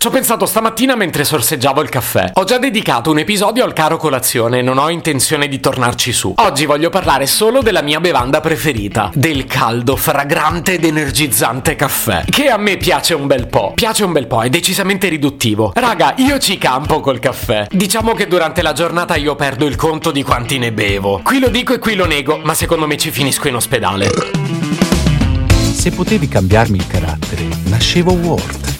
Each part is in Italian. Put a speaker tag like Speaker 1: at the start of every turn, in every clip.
Speaker 1: Ci ho pensato stamattina mentre sorseggiavo il caffè. Ho già dedicato un episodio al caro colazione e non ho intenzione di tornarci su. Oggi voglio parlare solo della mia bevanda preferita, del caldo, fragrante ed energizzante caffè, che a me piace un bel po'. Piace un bel po', è decisamente riduttivo. Raga, io ci campo col caffè. Diciamo che durante la giornata io perdo il conto di quanti ne bevo. Qui lo dico e qui lo nego, ma secondo me ci finisco in ospedale.
Speaker 2: Se potevi cambiarmi il carattere, nascevo Ward.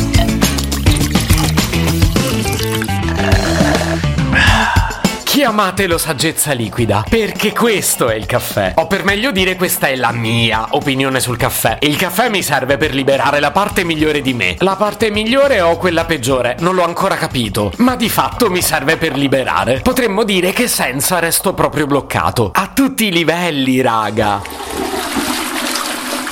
Speaker 1: Chiamatelo saggezza liquida, perché questo è il caffè. O per meglio dire, questa è la mia opinione sul caffè. Il caffè mi serve per liberare la parte migliore di me. La parte migliore o quella peggiore? Non l'ho ancora capito. Ma di fatto mi serve per liberare. Potremmo dire che senza resto proprio bloccato. A tutti i livelli, raga.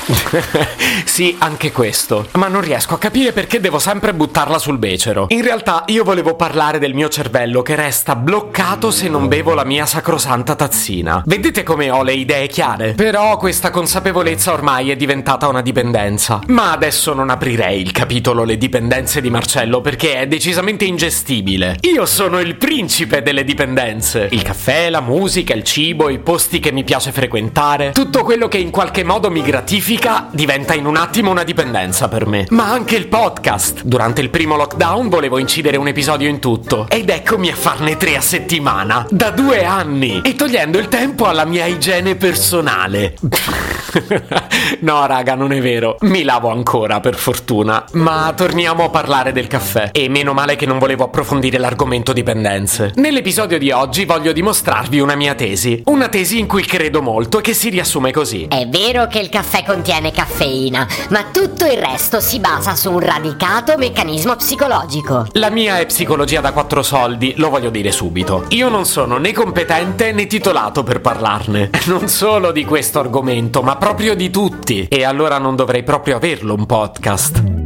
Speaker 1: sì, anche questo. Ma non riesco a capire perché devo sempre buttarla sul becero. In realtà io volevo parlare del mio cervello che resta bloccato se non bevo la mia sacrosanta tazzina. Vedete come ho le idee chiare? Però questa consapevolezza ormai è diventata una dipendenza. Ma adesso non aprirei il capitolo Le dipendenze di Marcello perché è decisamente ingestibile. Io sono il principe delle dipendenze. Il caffè, la musica, il cibo, i posti che mi piace frequentare, tutto quello che in qualche modo mi gratifica diventa in un attimo una dipendenza per me. Ma anche il podcast. Durante il primo lockdown volevo incidere un episodio in tutto. Ed eccomi a farne tre a settimana. Da due anni. E togliendo il tempo alla mia igiene personale. no, raga, non è vero. Mi lavo ancora, per fortuna. Ma torniamo a parlare del caffè. E meno male che non volevo approfondire l'argomento dipendenze. Nell'episodio di oggi voglio dimostrarvi una mia tesi. Una tesi in cui credo molto e che si riassume così.
Speaker 3: È vero che il caffè contiene caffeina, ma tutto il resto si basa su un radicato meccanismo psicologico.
Speaker 1: La mia è psicologia da quattro soldi, lo voglio dire subito. Io non sono né competente né titolato per parlarne. Non solo di questo argomento, ma proprio di tutti. E allora non dovrei proprio averlo un podcast.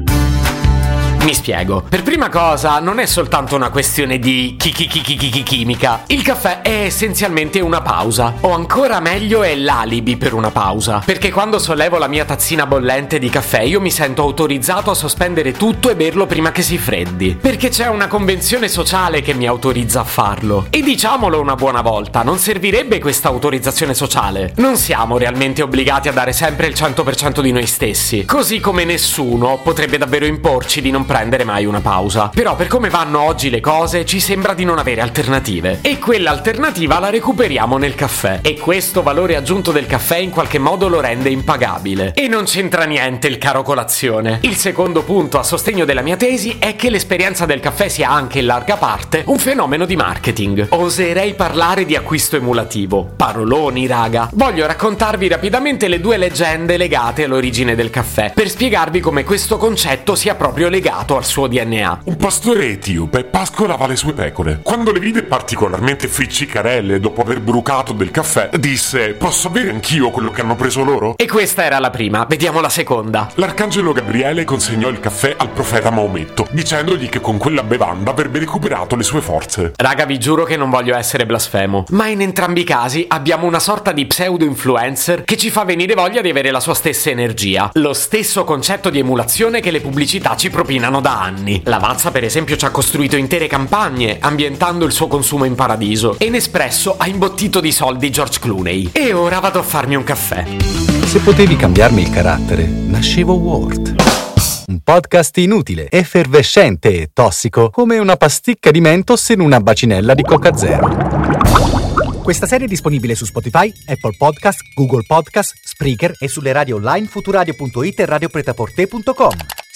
Speaker 1: Mi spiego. Per prima cosa, non è soltanto una questione di chi chi chi chi chi chi chimica. Il caffè è essenzialmente una pausa. O ancora meglio è l'alibi per una pausa. Perché quando sollevo la mia tazzina bollente di caffè, io mi sento autorizzato a sospendere tutto e berlo prima che si freddi. Perché c'è una convenzione sociale che mi autorizza a farlo. E diciamolo una buona volta, non servirebbe questa autorizzazione sociale. Non siamo realmente obbligati a dare sempre il 100% di noi stessi. Così come nessuno potrebbe davvero imporci di non prendere mai una pausa. Però per come vanno oggi le cose ci sembra di non avere alternative. E quell'alternativa la recuperiamo nel caffè. E questo valore aggiunto del caffè in qualche modo lo rende impagabile. E non c'entra niente il caro colazione. Il secondo punto a sostegno della mia tesi è che l'esperienza del caffè sia anche in larga parte un fenomeno di marketing. Oserei parlare di acquisto emulativo. Paroloni, raga. Voglio raccontarvi rapidamente le due leggende legate all'origine del caffè, per spiegarvi come questo concetto sia proprio legato al suo DNA.
Speaker 4: Un pastore etiope pascolava le sue pecore. Quando le vide particolarmente friccicarelle dopo aver brucato del caffè, disse: Posso avere anch'io quello che hanno preso loro?
Speaker 1: E questa era la prima, vediamo la seconda.
Speaker 4: L'arcangelo Gabriele consegnò il caffè al profeta Maometto, dicendogli che con quella bevanda avrebbe recuperato le sue forze.
Speaker 1: Raga, vi giuro che non voglio essere blasfemo, ma in entrambi i casi abbiamo una sorta di pseudo-influencer che ci fa venire voglia di avere la sua stessa energia. Lo stesso concetto di emulazione che le pubblicità ci propinano da anni. Lavazza, per esempio, ci ha costruito intere campagne ambientando il suo consumo in paradiso. E Nespresso ha imbottito di soldi George Clooney. E ora vado a farmi un caffè.
Speaker 2: Se potevi cambiarmi il carattere, nascevo Ward. Un podcast inutile, effervescente e tossico, come una pasticca di mentos in una bacinella di Coca Zero.
Speaker 5: Questa serie è disponibile su Spotify, Apple Podcast, Google Podcast, Spreaker e sulle radio online futuradio.it e radiopretaporte.com.